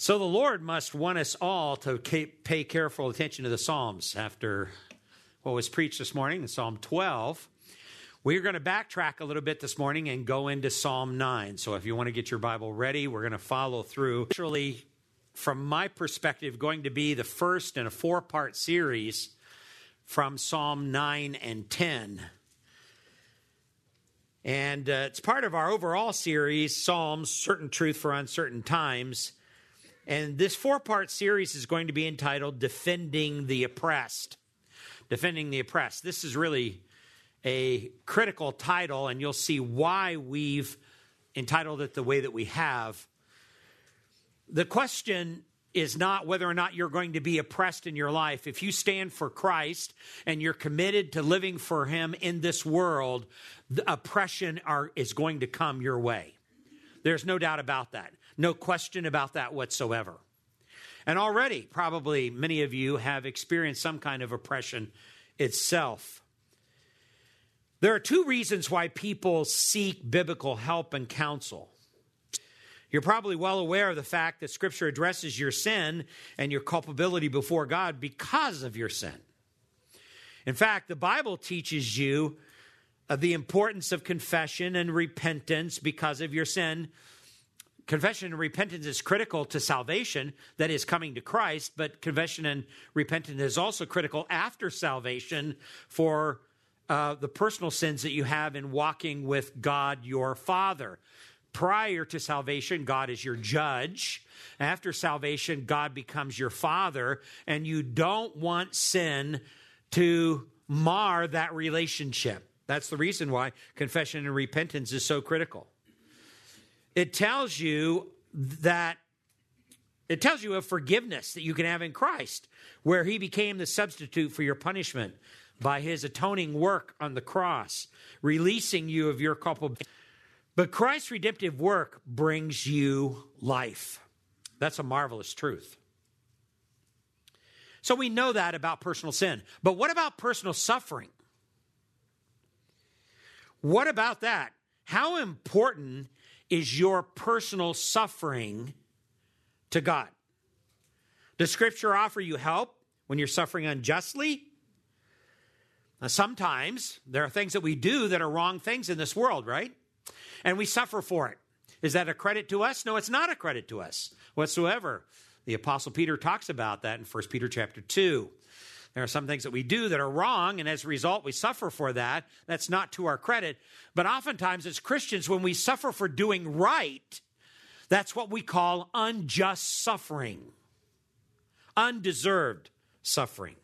So the Lord must want us all to pay careful attention to the Psalms after what was preached this morning in Psalm 12. We're going to backtrack a little bit this morning and go into Psalm 9. So if you want to get your Bible ready, we're going to follow through. Actually, from my perspective, going to be the first in a four part series from Psalm 9 and 10. And uh, it's part of our overall series, Psalms, Certain Truth for Uncertain Times. And this four part series is going to be entitled Defending the Oppressed. Defending the Oppressed. This is really a critical title, and you'll see why we've entitled it the way that we have. The question is not whether or not you're going to be oppressed in your life. If you stand for Christ and you're committed to living for Him in this world, oppression are, is going to come your way. There's no doubt about that. No question about that whatsoever. And already, probably many of you have experienced some kind of oppression itself. There are two reasons why people seek biblical help and counsel. You're probably well aware of the fact that Scripture addresses your sin and your culpability before God because of your sin. In fact, the Bible teaches you of the importance of confession and repentance because of your sin confession and repentance is critical to salvation, that is coming to Christ, but confession and repentance is also critical after salvation for uh, the personal sins that you have in walking with God your Father. Prior to salvation, God is your judge. After salvation, God becomes your Father, and you don't want sin to mar that relationship. That's the reason why confession and repentance is so critical it tells you that it tells you of forgiveness that you can have in Christ, where he became the substitute for your punishment by his atoning work on the cross, releasing you of your culpability. But Christ's redemptive work brings you life. That's a marvelous truth. So we know that about personal sin. But what about personal suffering? What about that? How important is your personal suffering to God. Does Scripture offer you help when you're suffering unjustly? Now, sometimes there are things that we do that are wrong things in this world, right? And we suffer for it. Is that a credit to us? No, it's not a credit to us whatsoever. The apostle Peter talks about that in 1 Peter chapter 2. There are some things that we do that are wrong, and as a result, we suffer for that. That's not to our credit. But oftentimes, as Christians, when we suffer for doing right, that's what we call unjust suffering, undeserved suffering.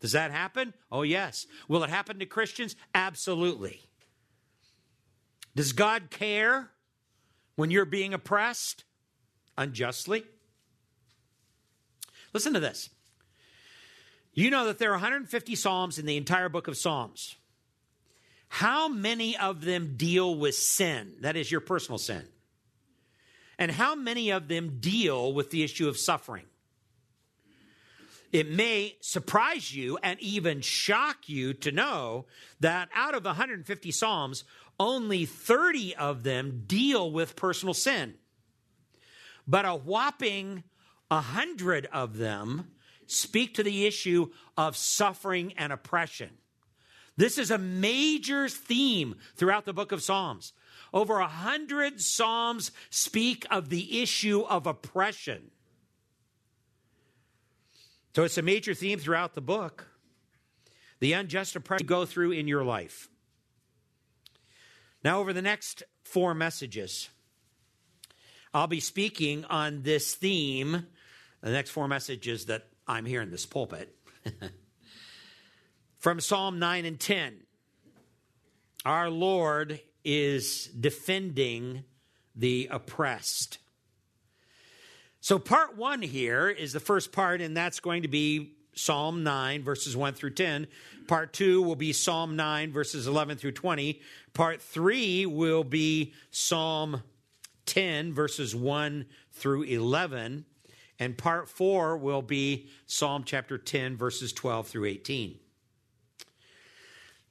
Does that happen? Oh, yes. Will it happen to Christians? Absolutely. Does God care when you're being oppressed unjustly? Listen to this. You know that there are 150 Psalms in the entire book of Psalms. How many of them deal with sin? That is your personal sin. And how many of them deal with the issue of suffering? It may surprise you and even shock you to know that out of 150 Psalms, only 30 of them deal with personal sin. But a whopping 100 of them speak to the issue of suffering and oppression. This is a major theme throughout the book of Psalms. Over a hundred Psalms speak of the issue of oppression. So it's a major theme throughout the book. The unjust oppression you go through in your life. Now, over the next four messages, I'll be speaking on this theme. The next four messages that I'm here in this pulpit. From Psalm 9 and 10, our Lord is defending the oppressed. So, part one here is the first part, and that's going to be Psalm 9, verses 1 through 10. Part two will be Psalm 9, verses 11 through 20. Part three will be Psalm 10, verses 1 through 11. And part four will be Psalm chapter 10, verses 12 through 18.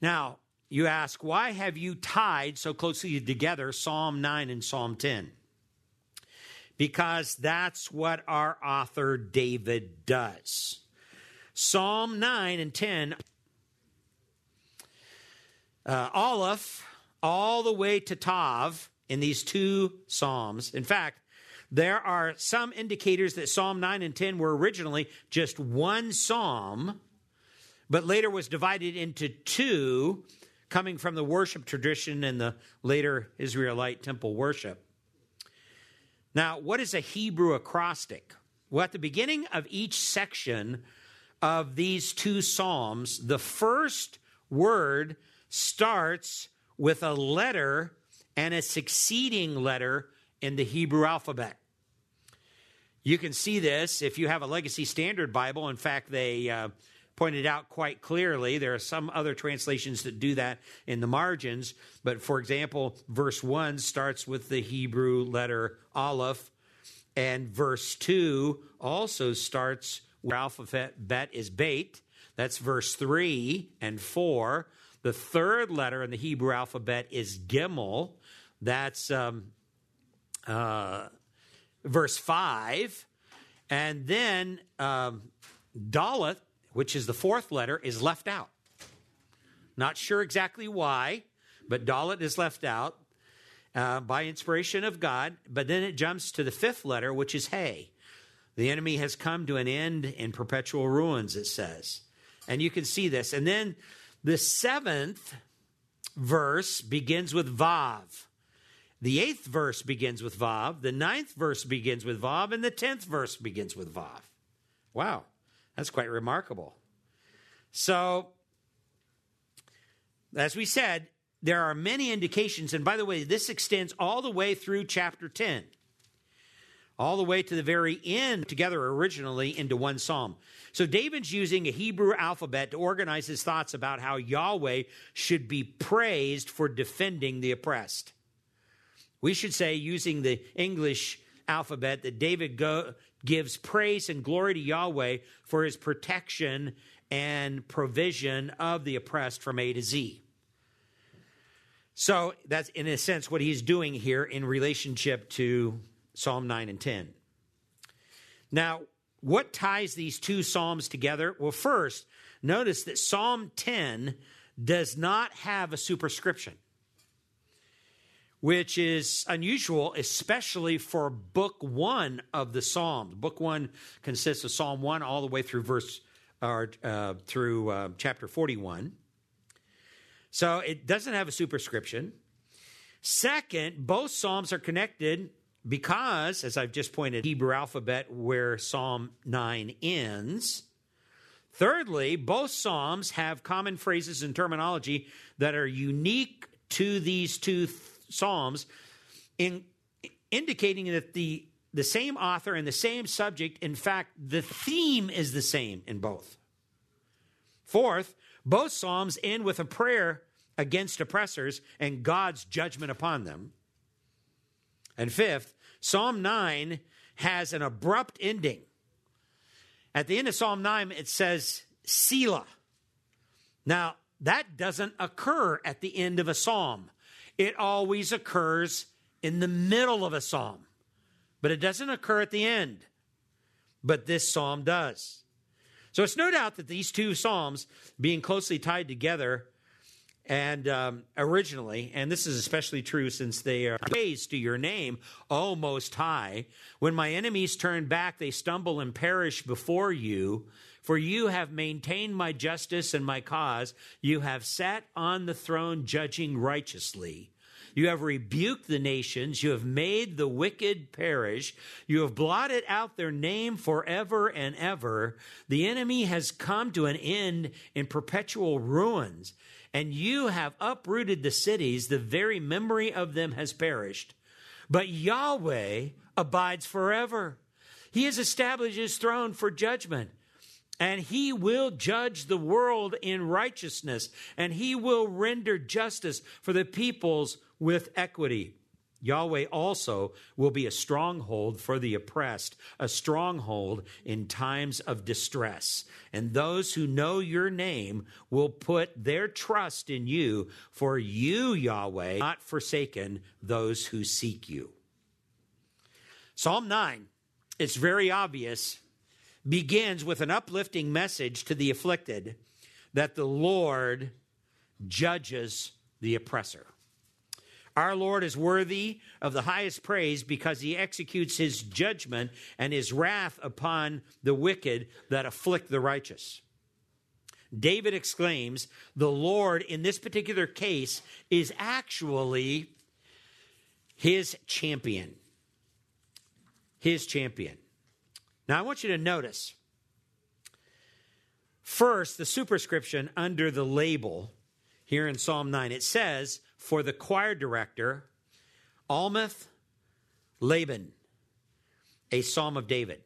Now, you ask, why have you tied so closely together Psalm 9 and Psalm 10? because that's what our author David does. Psalm 9 and 10, uh, Aleph, all the way to Tav in these two Psalms. In fact, there are some indicators that Psalm 9 and 10 were originally just one psalm, but later was divided into two, coming from the worship tradition and the later Israelite temple worship. Now, what is a Hebrew acrostic? Well, at the beginning of each section of these two Psalms, the first word starts with a letter and a succeeding letter in the Hebrew alphabet. You can see this if you have a Legacy Standard Bible. In fact, they uh, pointed out quite clearly. There are some other translations that do that in the margins. But for example, verse 1 starts with the Hebrew letter Aleph, and verse 2 also starts where alphabet bet is bait. That's verse 3 and 4. The third letter in the Hebrew alphabet is Gimel. That's um, uh, verse 5. And then um, Dalet, which is the fourth letter, is left out. Not sure exactly why, but Dalet is left out uh, by inspiration of God. But then it jumps to the fifth letter, which is Hey. The enemy has come to an end in perpetual ruins, it says. And you can see this. And then the seventh verse begins with Vav. The eighth verse begins with Vav, the ninth verse begins with Vav, and the tenth verse begins with Vav. Wow, that's quite remarkable. So, as we said, there are many indications, and by the way, this extends all the way through chapter 10, all the way to the very end, together originally into one psalm. So, David's using a Hebrew alphabet to organize his thoughts about how Yahweh should be praised for defending the oppressed. We should say, using the English alphabet, that David go, gives praise and glory to Yahweh for his protection and provision of the oppressed from A to Z. So that's, in a sense, what he's doing here in relationship to Psalm 9 and 10. Now, what ties these two Psalms together? Well, first, notice that Psalm 10 does not have a superscription which is unusual, especially for book one of the Psalms. Book one consists of Psalm one all the way through verse or uh, through uh, chapter forty-one. So it doesn't have a superscription. Second, both Psalms are connected because, as I've just pointed, Hebrew alphabet where Psalm nine ends. Thirdly, both Psalms have common phrases and terminology that are unique to these two Psalms, in, indicating that the, the same author and the same subject, in fact, the theme is the same in both. Fourth, both Psalms end with a prayer against oppressors and God's judgment upon them. And fifth, Psalm 9 has an abrupt ending. At the end of Psalm 9, it says, Selah. Now, that doesn't occur at the end of a psalm. It always occurs in the middle of a psalm, but it doesn't occur at the end. But this psalm does. So it's no doubt that these two psalms, being closely tied together, and um, originally, and this is especially true since they are praised to your name, O Most High. When my enemies turn back, they stumble and perish before you. For you have maintained my justice and my cause. You have sat on the throne judging righteously. You have rebuked the nations. You have made the wicked perish. You have blotted out their name forever and ever. The enemy has come to an end in perpetual ruins, and you have uprooted the cities. The very memory of them has perished. But Yahweh abides forever. He has established his throne for judgment and he will judge the world in righteousness, and he will render justice for the peoples with equity. Yahweh also will be a stronghold for the oppressed, a stronghold in times of distress. And those who know your name will put their trust in you, for you, Yahweh, not forsaken those who seek you. Psalm 9, it's very obvious, begins with an uplifting message to the afflicted that the Lord judges the oppressor. Our Lord is worthy of the highest praise because he executes his judgment and his wrath upon the wicked that afflict the righteous. David exclaims, The Lord in this particular case is actually his champion. His champion. Now, I want you to notice first the superscription under the label here in Psalm 9. It says, for the choir director, Almuth Laban, a psalm of David.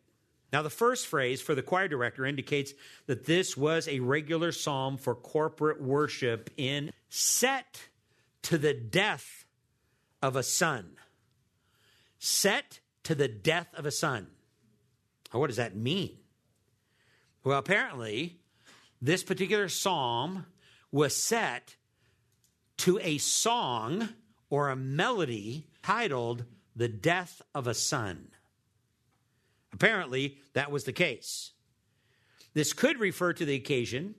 Now, the first phrase for the choir director indicates that this was a regular psalm for corporate worship in set to the death of a son. Set to the death of a son. What does that mean? Well, apparently, this particular psalm was set to a song or a melody titled The Death of a Son. Apparently, that was the case. This could refer to the occasion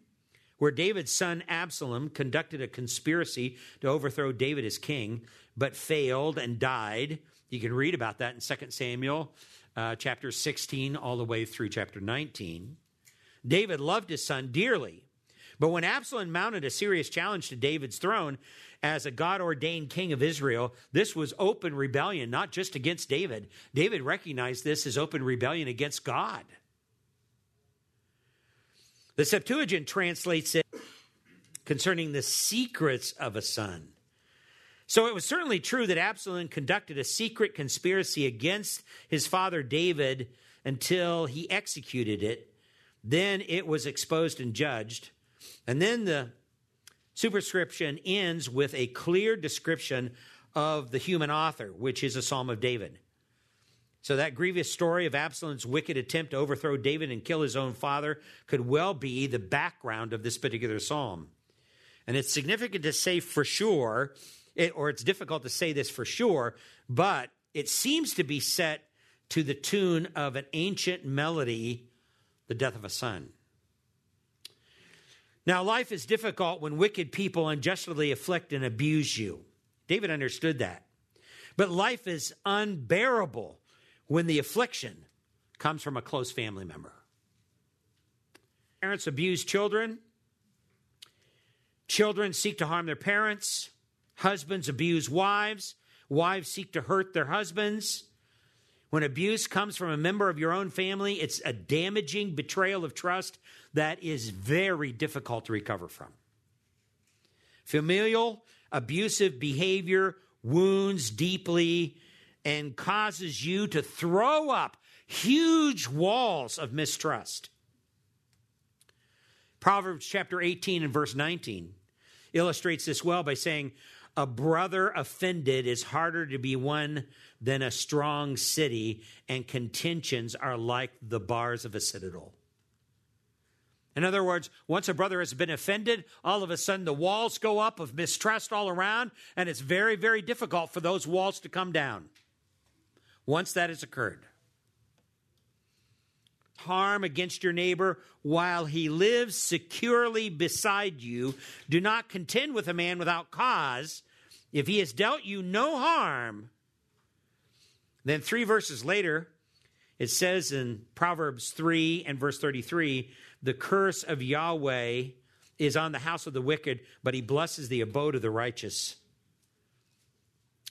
where David's son Absalom conducted a conspiracy to overthrow David as king, but failed and died. You can read about that in 2 Samuel uh, chapter 16 all the way through chapter 19. David loved his son dearly, but when Absalom mounted a serious challenge to David's throne as a God ordained king of Israel, this was open rebellion, not just against David. David recognized this as open rebellion against God. The Septuagint translates it concerning the secrets of a son. So it was certainly true that Absalom conducted a secret conspiracy against his father David until he executed it. Then it was exposed and judged. And then the superscription ends with a clear description of the human author, which is a Psalm of David. So, that grievous story of Absalom's wicked attempt to overthrow David and kill his own father could well be the background of this particular psalm. And it's significant to say for sure, it, or it's difficult to say this for sure, but it seems to be set to the tune of an ancient melody, The Death of a Son. Now, life is difficult when wicked people unjustly afflict and abuse you. David understood that. But life is unbearable when the affliction comes from a close family member. Parents abuse children. Children seek to harm their parents. Husbands abuse wives. Wives seek to hurt their husbands. When abuse comes from a member of your own family, it's a damaging betrayal of trust that is very difficult to recover from. Familial abusive behavior wounds deeply and causes you to throw up huge walls of mistrust. Proverbs chapter 18 and verse 19 illustrates this well by saying, A brother offended is harder to be won than a strong city, and contentions are like the bars of a citadel. In other words, once a brother has been offended, all of a sudden the walls go up of mistrust all around, and it's very, very difficult for those walls to come down once that has occurred. Harm against your neighbor while he lives securely beside you. Do not contend with a man without cause. If he has dealt you no harm, then, three verses later, it says in Proverbs 3 and verse 33 the curse of Yahweh is on the house of the wicked, but he blesses the abode of the righteous.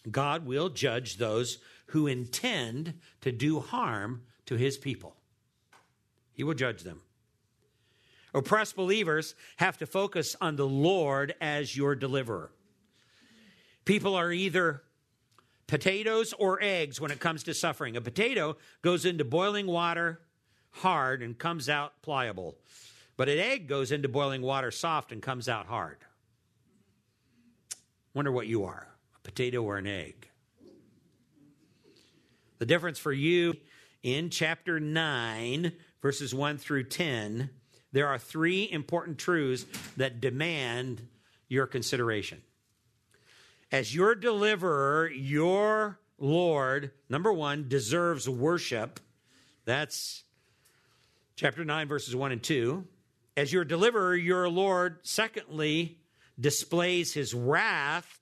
God will judge those who intend to do harm to his people. He will judge them. Oppressed believers have to focus on the Lord as your deliverer. People are either potatoes or eggs when it comes to suffering. A potato goes into boiling water hard and comes out pliable, but an egg goes into boiling water soft and comes out hard. Wonder what you are a potato or an egg. The difference for you in chapter 9, verses 1 through 10, there are three important truths that demand your consideration as your deliverer, your Lord, number one, deserves worship. That's chapter 9, verses 1 and 2. As your deliverer, your Lord, secondly, displays his wrath.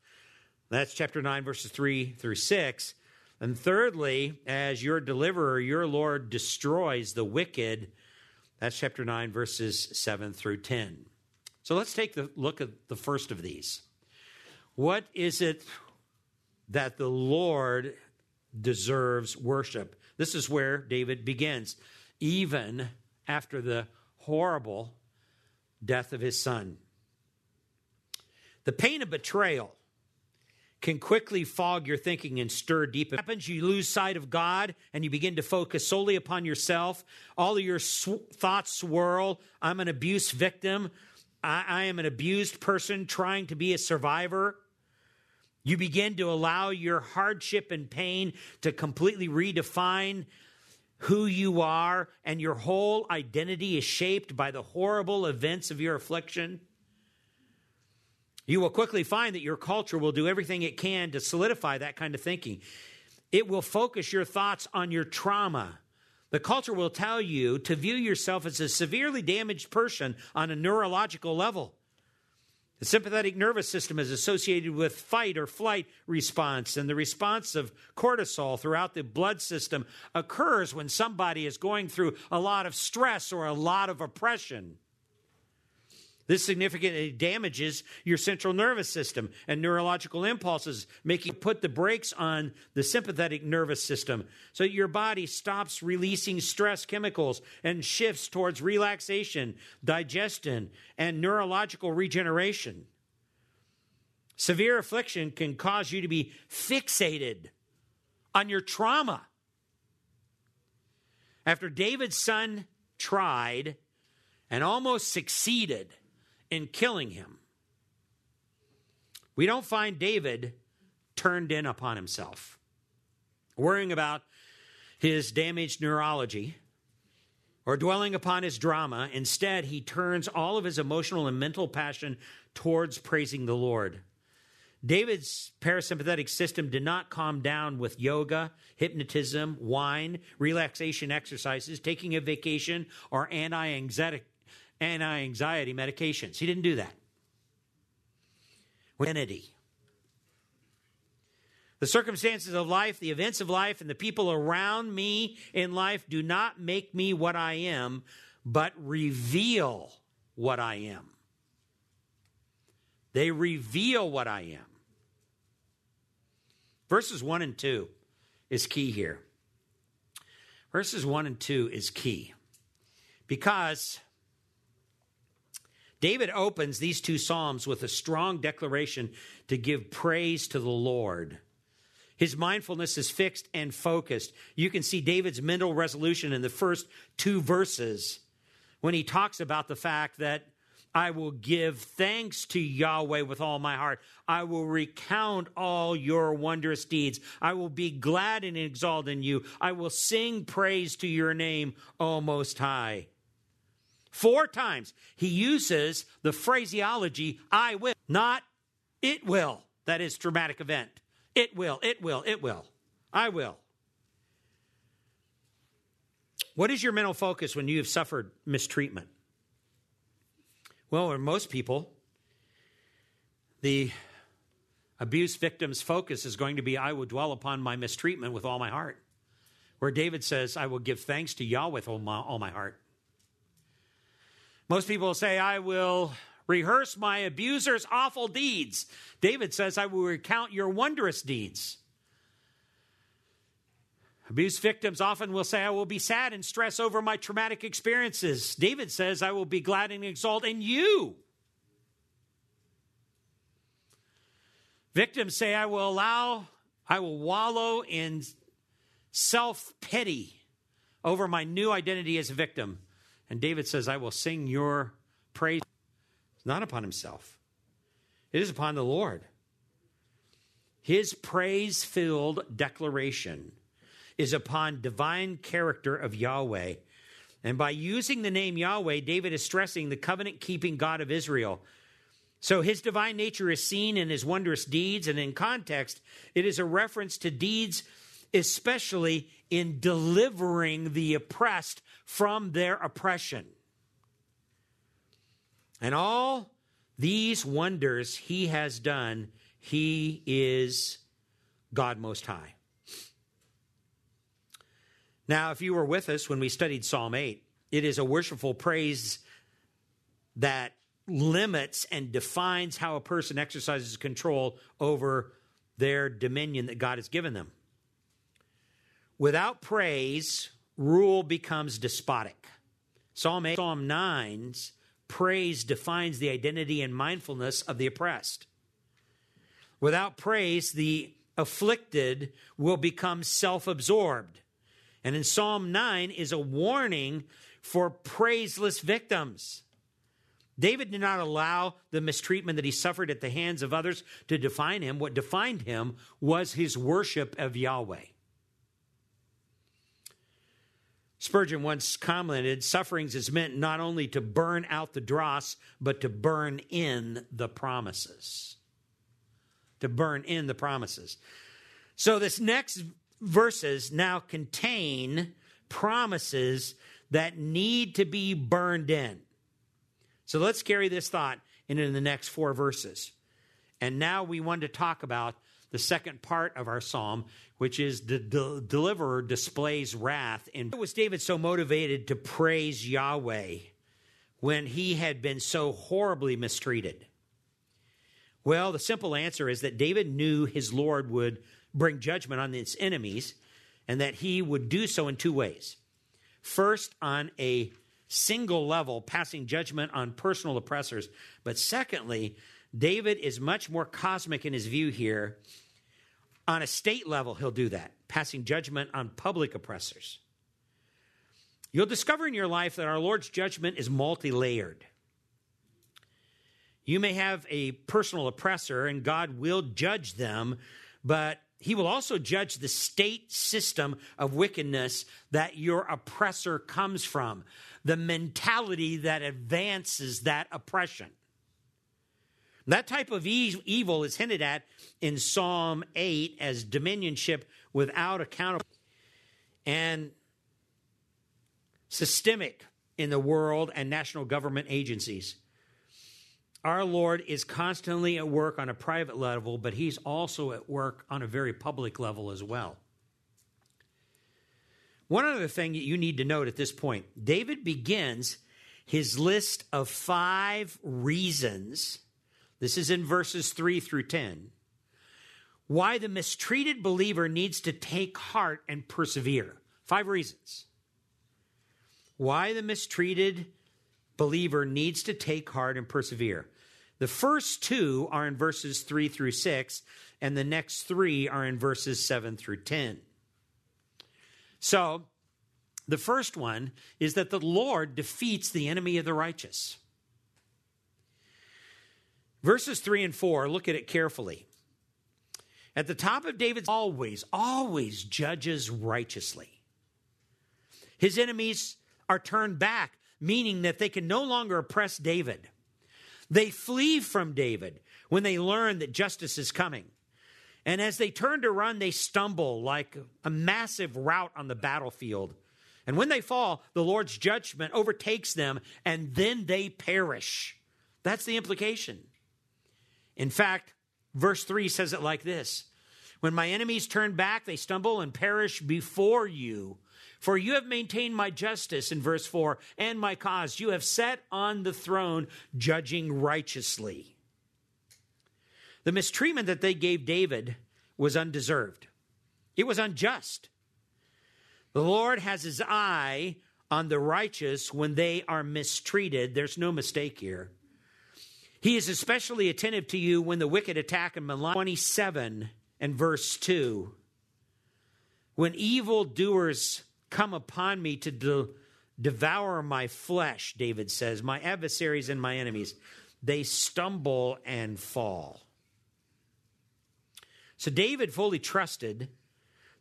That's chapter 9, verses 3 through 6. And thirdly, as your deliverer, your Lord destroys the wicked. That's chapter 9, verses 7 through 10. So let's take a look at the first of these. What is it that the Lord deserves worship? This is where David begins, even after the horrible death of his son. The pain of betrayal can quickly fog your thinking and stir deep. It happens, you lose sight of God and you begin to focus solely upon yourself. All of your sw- thoughts swirl. I'm an abuse victim. I, I am an abused person trying to be a survivor. You begin to allow your hardship and pain to completely redefine who you are, and your whole identity is shaped by the horrible events of your affliction. You will quickly find that your culture will do everything it can to solidify that kind of thinking. It will focus your thoughts on your trauma. The culture will tell you to view yourself as a severely damaged person on a neurological level. The sympathetic nervous system is associated with fight or flight response, and the response of cortisol throughout the blood system occurs when somebody is going through a lot of stress or a lot of oppression. This significantly damages your central nervous system and neurological impulses, making put the brakes on the sympathetic nervous system so your body stops releasing stress chemicals and shifts towards relaxation, digestion, and neurological regeneration. Severe affliction can cause you to be fixated on your trauma. After David's son tried and almost succeeded, in killing him. We don't find David turned in upon himself, worrying about his damaged neurology or dwelling upon his drama. Instead, he turns all of his emotional and mental passion towards praising the Lord. David's parasympathetic system did not calm down with yoga, hypnotism, wine, relaxation exercises, taking a vacation, or anti anti anxiety medications. He didn't do that. Identity. The circumstances of life, the events of life, and the people around me in life do not make me what I am, but reveal what I am. They reveal what I am. Verses 1 and 2 is key here. Verses 1 and 2 is key because David opens these two Psalms with a strong declaration to give praise to the Lord. His mindfulness is fixed and focused. You can see David's mental resolution in the first two verses when he talks about the fact that I will give thanks to Yahweh with all my heart. I will recount all your wondrous deeds. I will be glad and exalt in you. I will sing praise to your name, O Most High. Four times he uses the phraseology, I will, not it will. That is dramatic event. It will, it will, it will. I will. What is your mental focus when you have suffered mistreatment? Well, for most people, the abuse victim's focus is going to be, I will dwell upon my mistreatment with all my heart. Where David says, I will give thanks to Yahweh with all my, all my heart. Most people say, I will rehearse my abuser's awful deeds. David says, I will recount your wondrous deeds. Abuse victims often will say, I will be sad and stress over my traumatic experiences. David says, I will be glad and exult in you. Victims say, I will allow, I will wallow in self pity over my new identity as a victim. And David says, I will sing your praise It's not upon himself, it is upon the Lord. His praise filled declaration is upon divine character of Yahweh. And by using the name Yahweh, David is stressing the covenant keeping God of Israel. So his divine nature is seen in his wondrous deeds, and in context, it is a reference to deeds, especially in delivering the oppressed from their oppression. And all these wonders he has done, he is God Most High. Now, if you were with us when we studied Psalm 8, it is a worshipful praise that limits and defines how a person exercises control over their dominion that God has given them. Without praise, rule becomes despotic. Psalm 8, Psalm 9's praise defines the identity and mindfulness of the oppressed. Without praise, the afflicted will become self absorbed. And in Psalm 9 is a warning for praiseless victims. David did not allow the mistreatment that he suffered at the hands of others to define him. What defined him was his worship of Yahweh. Spurgeon once commented sufferings is meant not only to burn out the dross, but to burn in the promises. To burn in the promises. So, this next verses now contain promises that need to be burned in. So let's carry this thought into the next four verses. And now we want to talk about the second part of our psalm, which is the deliverer displays wrath. And was David so motivated to praise Yahweh when he had been so horribly mistreated? Well, the simple answer is that David knew his Lord would bring judgment on his enemies and that he would do so in two ways. First, on a single level, passing judgment on personal oppressors. But secondly, David is much more cosmic in his view here. On a state level, he'll do that, passing judgment on public oppressors. You'll discover in your life that our Lord's judgment is multi layered. You may have a personal oppressor, and God will judge them, but he will also judge the state system of wickedness that your oppressor comes from, the mentality that advances that oppression. That type of evil is hinted at in Psalm 8 as dominionship without accountability and systemic in the world and national government agencies. Our Lord is constantly at work on a private level, but he's also at work on a very public level as well. One other thing that you need to note at this point David begins his list of five reasons. This is in verses 3 through 10. Why the mistreated believer needs to take heart and persevere. Five reasons. Why the mistreated believer needs to take heart and persevere. The first two are in verses 3 through 6, and the next three are in verses 7 through 10. So, the first one is that the Lord defeats the enemy of the righteous. Verses 3 and 4, look at it carefully. At the top of David's always, always judges righteously. His enemies are turned back, meaning that they can no longer oppress David. They flee from David when they learn that justice is coming. And as they turn to run, they stumble like a massive rout on the battlefield. And when they fall, the Lord's judgment overtakes them, and then they perish. That's the implication. In fact, verse 3 says it like this When my enemies turn back, they stumble and perish before you. For you have maintained my justice, in verse 4, and my cause. You have set on the throne, judging righteously. The mistreatment that they gave David was undeserved, it was unjust. The Lord has his eye on the righteous when they are mistreated. There's no mistake here. He is especially attentive to you when the wicked attack and malign. 27 and verse 2. When evildoers come upon me to de- devour my flesh, David says, my adversaries and my enemies. They stumble and fall. So David fully trusted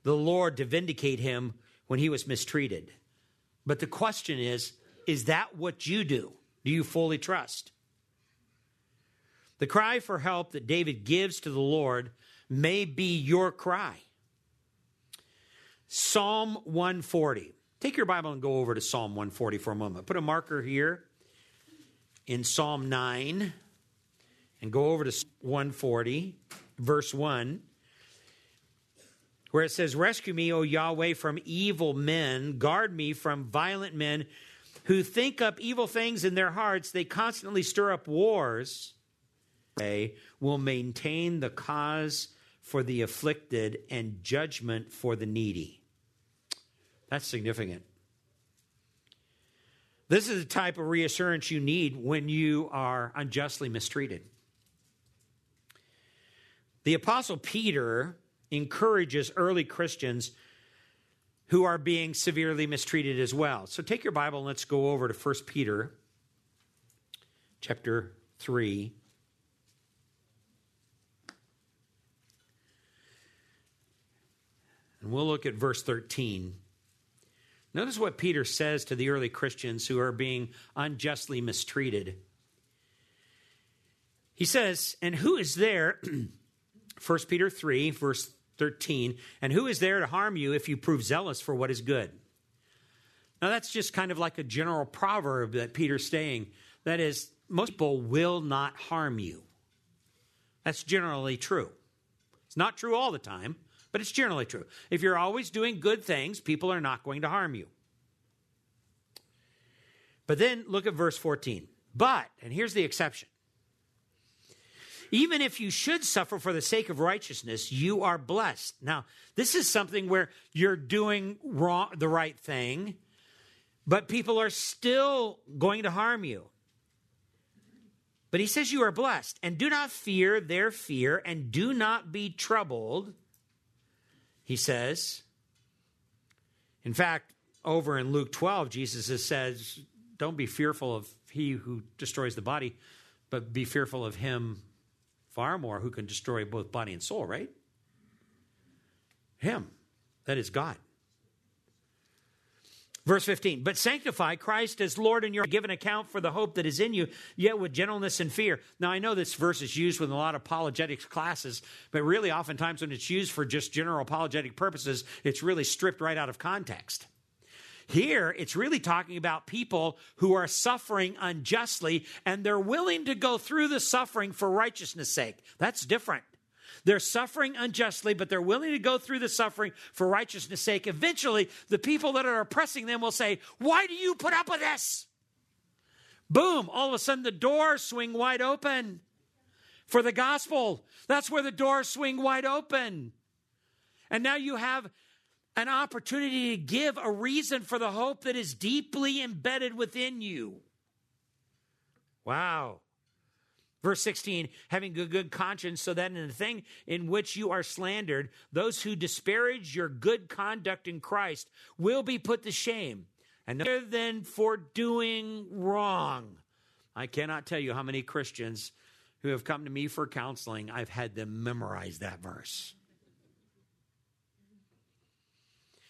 the Lord to vindicate him when he was mistreated. But the question is is that what you do? Do you fully trust? The cry for help that David gives to the Lord may be your cry. Psalm 140. Take your Bible and go over to Psalm 140 for a moment. Put a marker here in Psalm 9 and go over to 140, verse 1, where it says, Rescue me, O Yahweh, from evil men, guard me from violent men who think up evil things in their hearts. They constantly stir up wars. They will maintain the cause for the afflicted and judgment for the needy. That's significant. This is the type of reassurance you need when you are unjustly mistreated. The Apostle Peter encourages early Christians who are being severely mistreated as well. So take your Bible and let's go over to 1 Peter chapter 3. And we'll look at verse 13. Notice what Peter says to the early Christians who are being unjustly mistreated. He says, And who is there, 1 Peter 3, verse 13, and who is there to harm you if you prove zealous for what is good? Now, that's just kind of like a general proverb that Peter's saying. That is, most people will not harm you. That's generally true. It's not true all the time, but it's generally true. If you're always doing good things, people are not going to harm you. But then look at verse 14. But, and here's the exception even if you should suffer for the sake of righteousness, you are blessed. Now, this is something where you're doing wrong, the right thing, but people are still going to harm you. But he says you are blessed, and do not fear their fear, and do not be troubled he says. In fact, over in Luke 12, Jesus says, Don't be fearful of he who destroys the body, but be fearful of him far more who can destroy both body and soul, right? Him. That is God. Verse 15, but sanctify Christ as Lord and your give an account for the hope that is in you, yet with gentleness and fear. Now, I know this verse is used with a lot of apologetics classes, but really, oftentimes when it's used for just general apologetic purposes, it's really stripped right out of context. Here, it's really talking about people who are suffering unjustly and they're willing to go through the suffering for righteousness' sake. That's different. They're suffering unjustly, but they're willing to go through the suffering for righteousness' sake. Eventually, the people that are oppressing them will say, Why do you put up with this? Boom, all of a sudden the doors swing wide open for the gospel. That's where the doors swing wide open. And now you have an opportunity to give a reason for the hope that is deeply embedded within you. Wow. Verse 16, having a good conscience, so that in the thing in which you are slandered, those who disparage your good conduct in Christ will be put to shame. And other than for doing wrong. I cannot tell you how many Christians who have come to me for counseling, I've had them memorize that verse.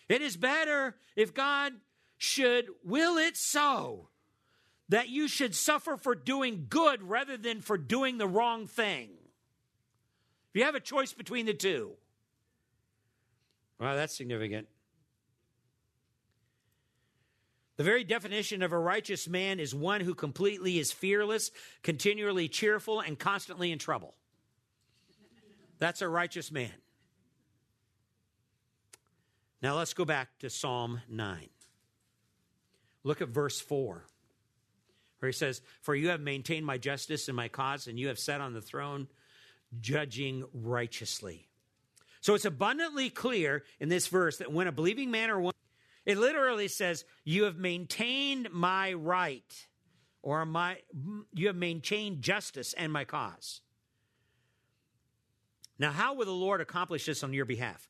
It is better if God should will it so that you should suffer for doing good rather than for doing the wrong thing. If you have a choice between the two, well, that's significant. The very definition of a righteous man is one who completely is fearless, continually cheerful, and constantly in trouble. That's a righteous man. Now let's go back to Psalm 9. Look at verse 4 where he says, For you have maintained my justice and my cause, and you have sat on the throne judging righteously. So it's abundantly clear in this verse that when a believing man or woman, it literally says, You have maintained my right, or my you have maintained justice and my cause. Now, how will the Lord accomplish this on your behalf?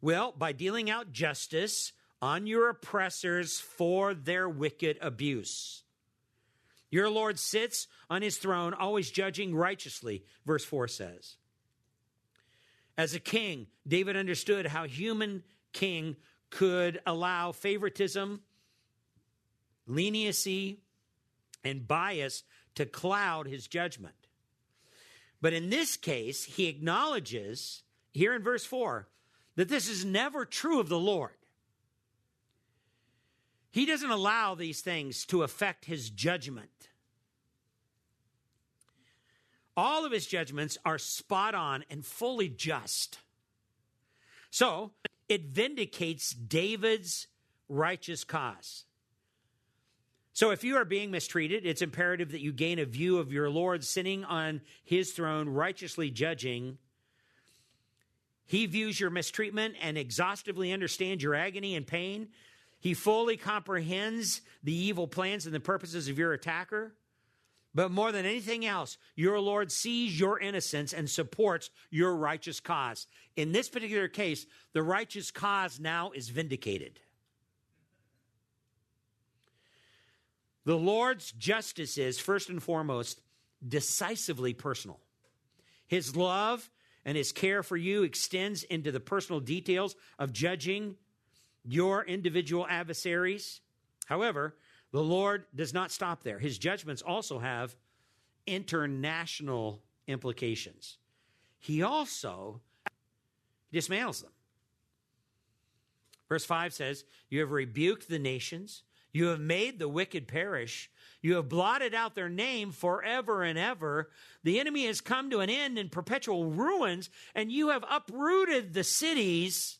Well, by dealing out justice on your oppressors for their wicked abuse. Your Lord sits on his throne, always judging righteously, verse 4 says. As a king, David understood how human king could allow favoritism, leniency, and bias to cloud his judgment. But in this case, he acknowledges here in verse 4 that this is never true of the Lord. He doesn't allow these things to affect his judgment. All of his judgments are spot on and fully just. So it vindicates David's righteous cause. So if you are being mistreated, it's imperative that you gain a view of your Lord sitting on his throne, righteously judging. He views your mistreatment and exhaustively understands your agony and pain. He fully comprehends the evil plans and the purposes of your attacker. But more than anything else, your Lord sees your innocence and supports your righteous cause. In this particular case, the righteous cause now is vindicated. The Lord's justice is, first and foremost, decisively personal. His love and his care for you extends into the personal details of judging your individual adversaries. However, the Lord does not stop there. His judgments also have international implications. He also dismantles them. Verse 5 says, You have rebuked the nations, you have made the wicked perish, you have blotted out their name forever and ever. The enemy has come to an end in perpetual ruins, and you have uprooted the cities.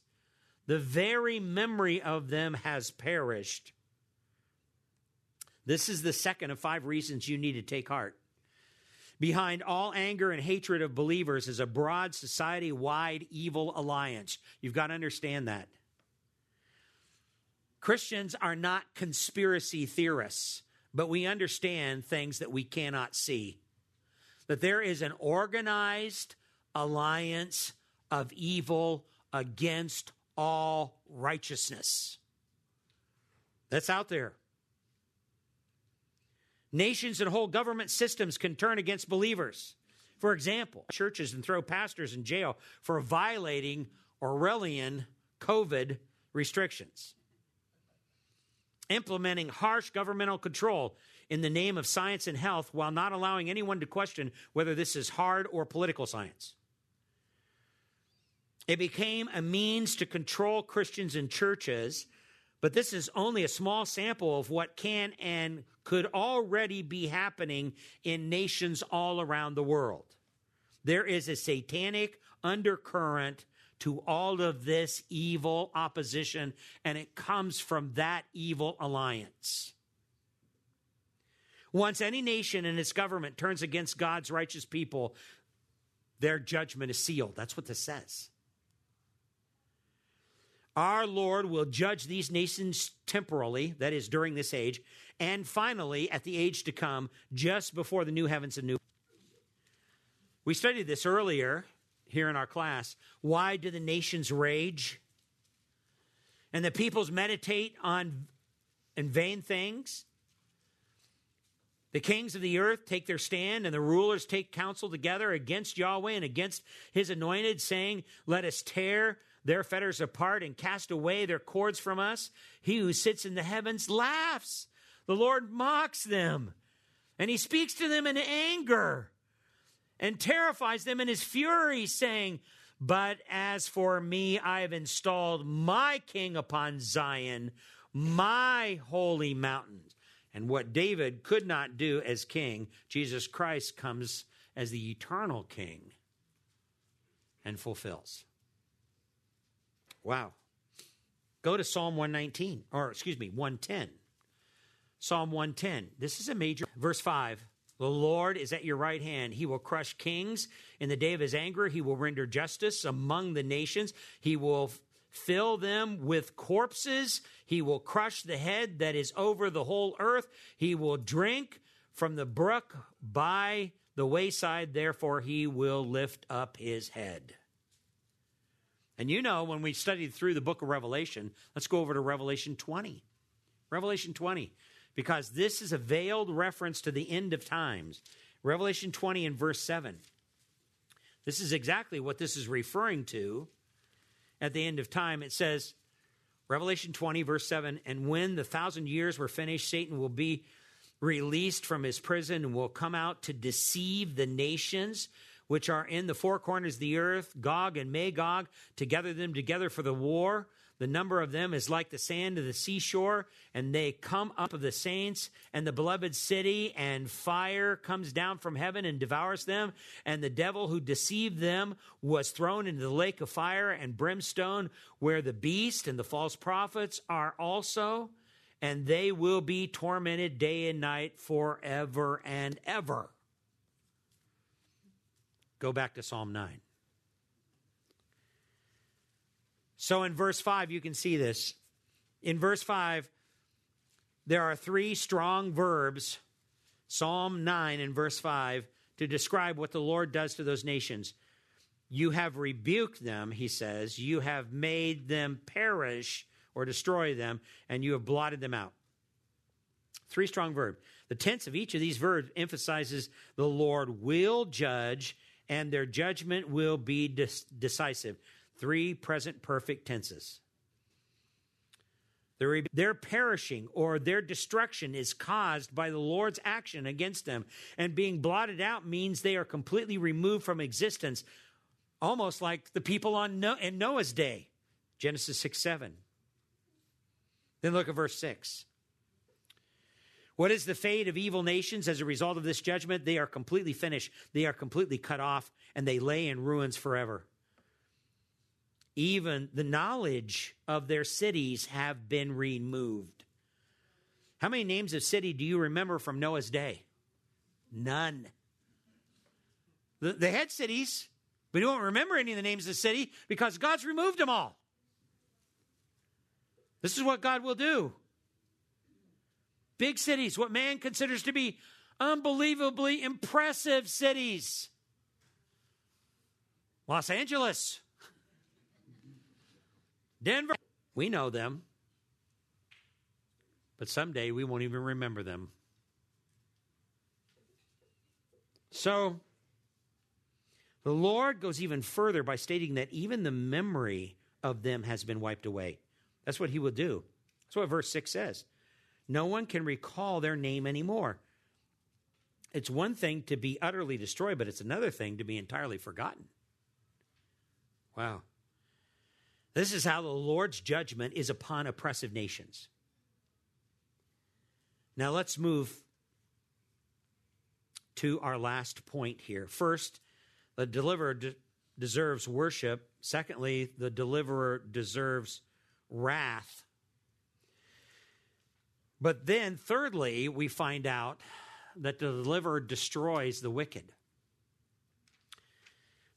The very memory of them has perished. This is the second of five reasons you need to take heart. Behind all anger and hatred of believers is a broad society wide evil alliance. You've got to understand that. Christians are not conspiracy theorists, but we understand things that we cannot see. That there is an organized alliance of evil against all righteousness. That's out there. Nations and whole government systems can turn against believers. For example, churches and throw pastors in jail for violating Orwellian COVID restrictions. Implementing harsh governmental control in the name of science and health while not allowing anyone to question whether this is hard or political science. It became a means to control Christians and churches but this is only a small sample of what can and could already be happening in nations all around the world. There is a satanic undercurrent to all of this evil opposition, and it comes from that evil alliance. Once any nation and its government turns against God's righteous people, their judgment is sealed. That's what this says. Our Lord will judge these nations temporally, that is, during this age, and finally at the age to come, just before the new heavens and new. We studied this earlier here in our class. Why do the nations rage? And the peoples meditate on in vain things? The kings of the earth take their stand, and the rulers take counsel together against Yahweh and against his anointed, saying, Let us tear their fetters apart and cast away their cords from us. He who sits in the heavens laughs. The Lord mocks them, and he speaks to them in anger and terrifies them in his fury, saying, But as for me, I have installed my king upon Zion, my holy mountain. And what David could not do as king, Jesus Christ comes as the eternal king and fulfills. Wow. Go to Psalm 119, or excuse me, 110. Psalm 110. This is a major. Verse 5. The Lord is at your right hand. He will crush kings. In the day of his anger, he will render justice among the nations. He will fill them with corpses. He will crush the head that is over the whole earth. He will drink from the brook by the wayside. Therefore, he will lift up his head. And you know, when we studied through the book of Revelation, let's go over to Revelation 20. Revelation 20, because this is a veiled reference to the end of times. Revelation 20 and verse 7. This is exactly what this is referring to at the end of time. It says, Revelation 20, verse 7 And when the thousand years were finished, Satan will be released from his prison and will come out to deceive the nations which are in the four corners of the earth, Gog and Magog, to gather them together for the war. The number of them is like the sand of the seashore, and they come up of the saints and the beloved city, and fire comes down from heaven and devours them. And the devil who deceived them was thrown into the lake of fire and brimstone, where the beast and the false prophets are also, and they will be tormented day and night forever and ever. Go back to Psalm 9. So in verse 5, you can see this. In verse 5, there are three strong verbs, Psalm 9 and verse 5, to describe what the Lord does to those nations. You have rebuked them, he says. You have made them perish or destroy them, and you have blotted them out. Three strong verbs. The tense of each of these verbs emphasizes the Lord will judge, and their judgment will be decisive. Three present perfect tenses. Their, their perishing or their destruction is caused by the Lord's action against them. And being blotted out means they are completely removed from existence, almost like the people on no- in Noah's day. Genesis 6 7. Then look at verse 6. What is the fate of evil nations as a result of this judgment? They are completely finished, they are completely cut off, and they lay in ruins forever even the knowledge of their cities have been removed. How many names of city do you remember from Noah's day? None. The, they had cities, but you won't remember any of the names of the city because God's removed them all. This is what God will do. Big cities, what man considers to be unbelievably impressive cities. Los Angeles, Denver, we know them. But someday we won't even remember them. So, the Lord goes even further by stating that even the memory of them has been wiped away. That's what he will do. That's what verse 6 says. No one can recall their name anymore. It's one thing to be utterly destroyed, but it's another thing to be entirely forgotten. Wow. This is how the Lord's judgment is upon oppressive nations. Now let's move to our last point here. First, the deliverer de- deserves worship. Secondly, the deliverer deserves wrath. But then, thirdly, we find out that the deliverer destroys the wicked.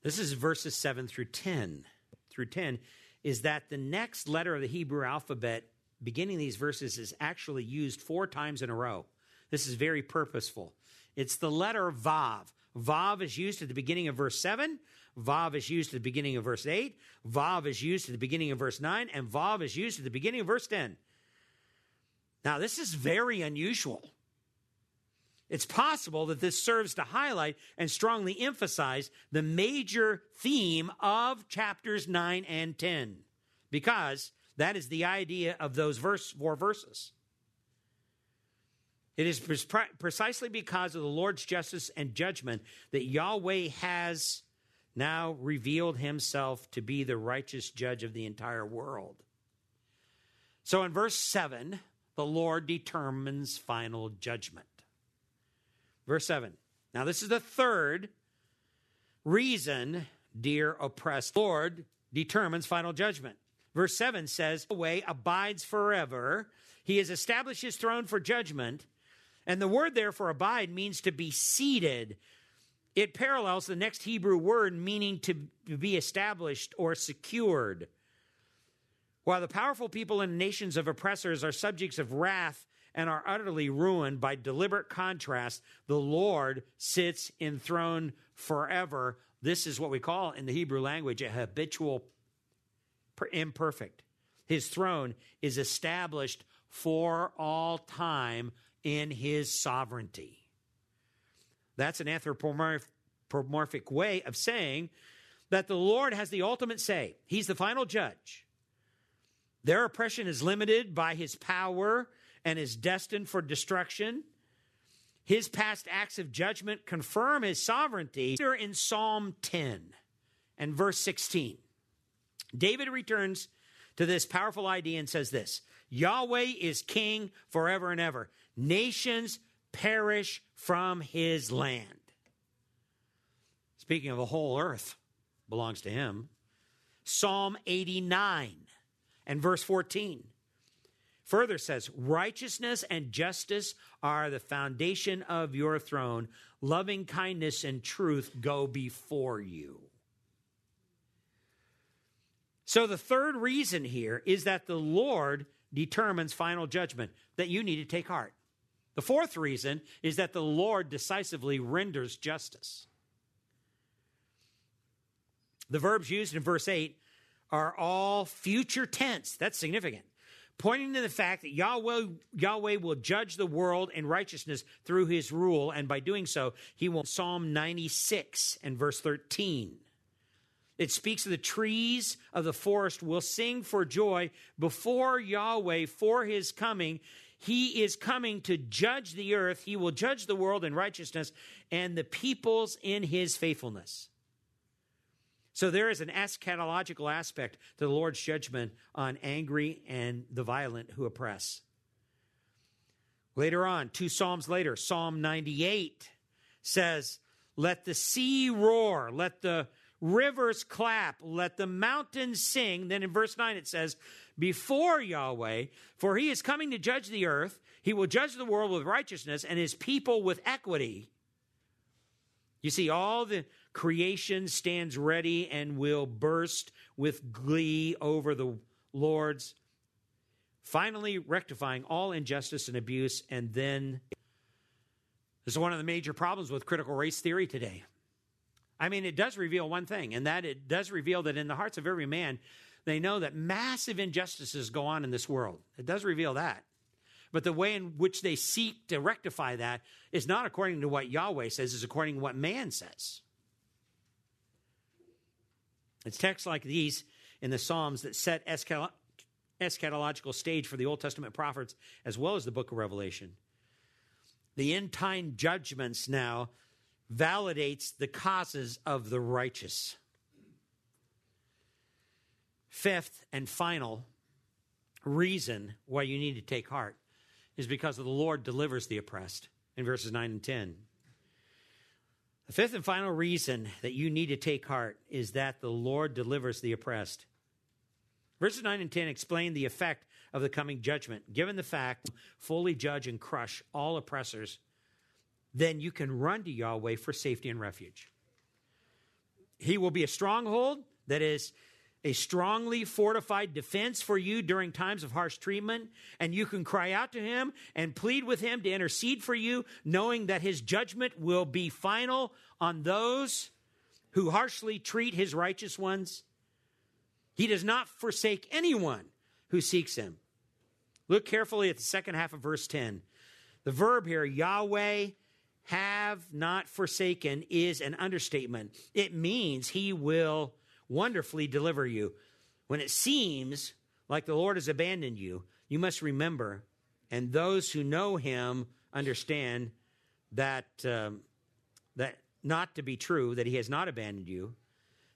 This is verses 7 through 10. Through 10 is that the next letter of the Hebrew alphabet beginning these verses is actually used four times in a row. This is very purposeful. It's the letter Vav. Vav is used at the beginning of verse 7. Vav is used at the beginning of verse 8. Vav is used at the beginning of verse 9. And Vav is used at the beginning of verse 10. Now, this is very unusual. It's possible that this serves to highlight and strongly emphasize the major theme of chapters 9 and 10, because that is the idea of those verse, four verses. It is precisely because of the Lord's justice and judgment that Yahweh has now revealed himself to be the righteous judge of the entire world. So in verse 7, the Lord determines final judgment. Verse 7. Now, this is the third reason, dear oppressed Lord determines final judgment. Verse 7 says, Yahweh abides forever. He has established his throne for judgment. And the word there for abide means to be seated. It parallels the next Hebrew word meaning to be established or secured. While the powerful people and nations of oppressors are subjects of wrath and are utterly ruined by deliberate contrast, the Lord sits enthroned forever. This is what we call in the Hebrew language a habitual imperfect. His throne is established for all time in his sovereignty. That's an anthropomorphic way of saying that the Lord has the ultimate say. He's the final judge. Their oppression is limited by his power and is destined for destruction. His past acts of judgment confirm his sovereignty. Here in Psalm 10 and verse 16, David returns to this powerful idea and says this Yahweh is king forever and ever. Nations perish from his land. Speaking of the whole earth, belongs to him. Psalm 89 and verse 14 further says, Righteousness and justice are the foundation of your throne. Loving kindness and truth go before you. So, the third reason here is that the Lord determines final judgment, that you need to take heart. The fourth reason is that the Lord decisively renders justice. The verbs used in verse 8 are all future tense. That's significant. Pointing to the fact that Yahweh, Yahweh will judge the world in righteousness through his rule, and by doing so, he will. Psalm 96 and verse 13. It speaks of the trees of the forest will sing for joy before Yahweh for his coming. He is coming to judge the earth. He will judge the world in righteousness and the peoples in his faithfulness. So there is an eschatological aspect to the Lord's judgment on angry and the violent who oppress. Later on, two Psalms later, Psalm 98 says, Let the sea roar, let the rivers clap, let the mountains sing. Then in verse 9 it says, Before Yahweh, for he is coming to judge the earth, he will judge the world with righteousness and his people with equity. You see, all the creation stands ready and will burst with glee over the Lord's, finally rectifying all injustice and abuse. And then, this is one of the major problems with critical race theory today. I mean, it does reveal one thing, and that it does reveal that in the hearts of every man, they know that massive injustices go on in this world. It does reveal that. But the way in which they seek to rectify that is not according to what Yahweh says, is according to what man says. It's texts like these in the Psalms that set eschatological stage for the Old Testament prophets as well as the book of Revelation. The end time judgments now validates the causes of the righteous. Fifth and final reason why you need to take heart is because the Lord delivers the oppressed in verses 9 and 10. The fifth and final reason that you need to take heart is that the Lord delivers the oppressed. Verses 9 and 10 explain the effect of the coming judgment. Given the fact, fully judge and crush all oppressors, then you can run to Yahweh for safety and refuge. He will be a stronghold that is a strongly fortified defense for you during times of harsh treatment, and you can cry out to him and plead with him to intercede for you, knowing that his judgment will be final on those who harshly treat his righteous ones. He does not forsake anyone who seeks him. Look carefully at the second half of verse 10. The verb here, Yahweh have not forsaken, is an understatement. It means he will wonderfully deliver you. When it seems like the Lord has abandoned you, you must remember, and those who know him understand that, um, that not to be true, that he has not abandoned you.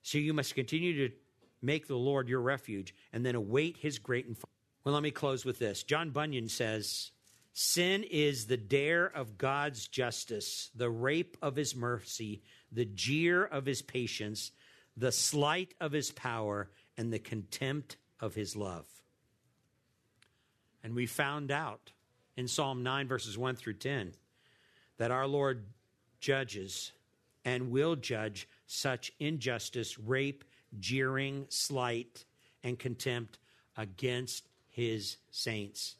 So you must continue to make the Lord your refuge and then await his great and. Well, let me close with this. John Bunyan says, Sin is the dare of God's justice, the rape of his mercy, the jeer of his patience, the slight of his power, and the contempt of his love. And we found out in Psalm 9, verses 1 through 10, that our Lord judges and will judge such injustice, rape, jeering, slight, and contempt against his saints.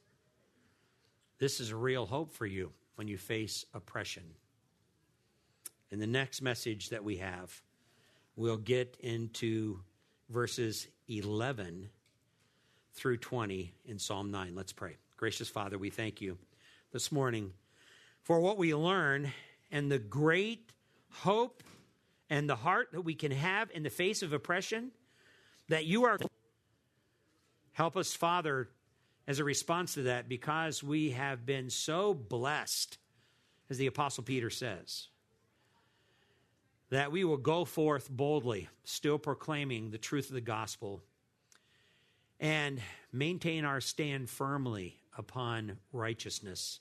This is a real hope for you when you face oppression. In the next message that we have, we'll get into verses 11 through 20 in Psalm 9. Let's pray. Gracious Father, we thank you this morning for what we learn and the great hope and the heart that we can have in the face of oppression that you are. Help us, Father, as a response to that, because we have been so blessed as the Apostle Peter says, that we will go forth boldly, still proclaiming the truth of the gospel, and maintain our stand firmly upon righteousness.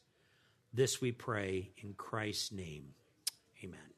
This we pray in Christ's name. Amen.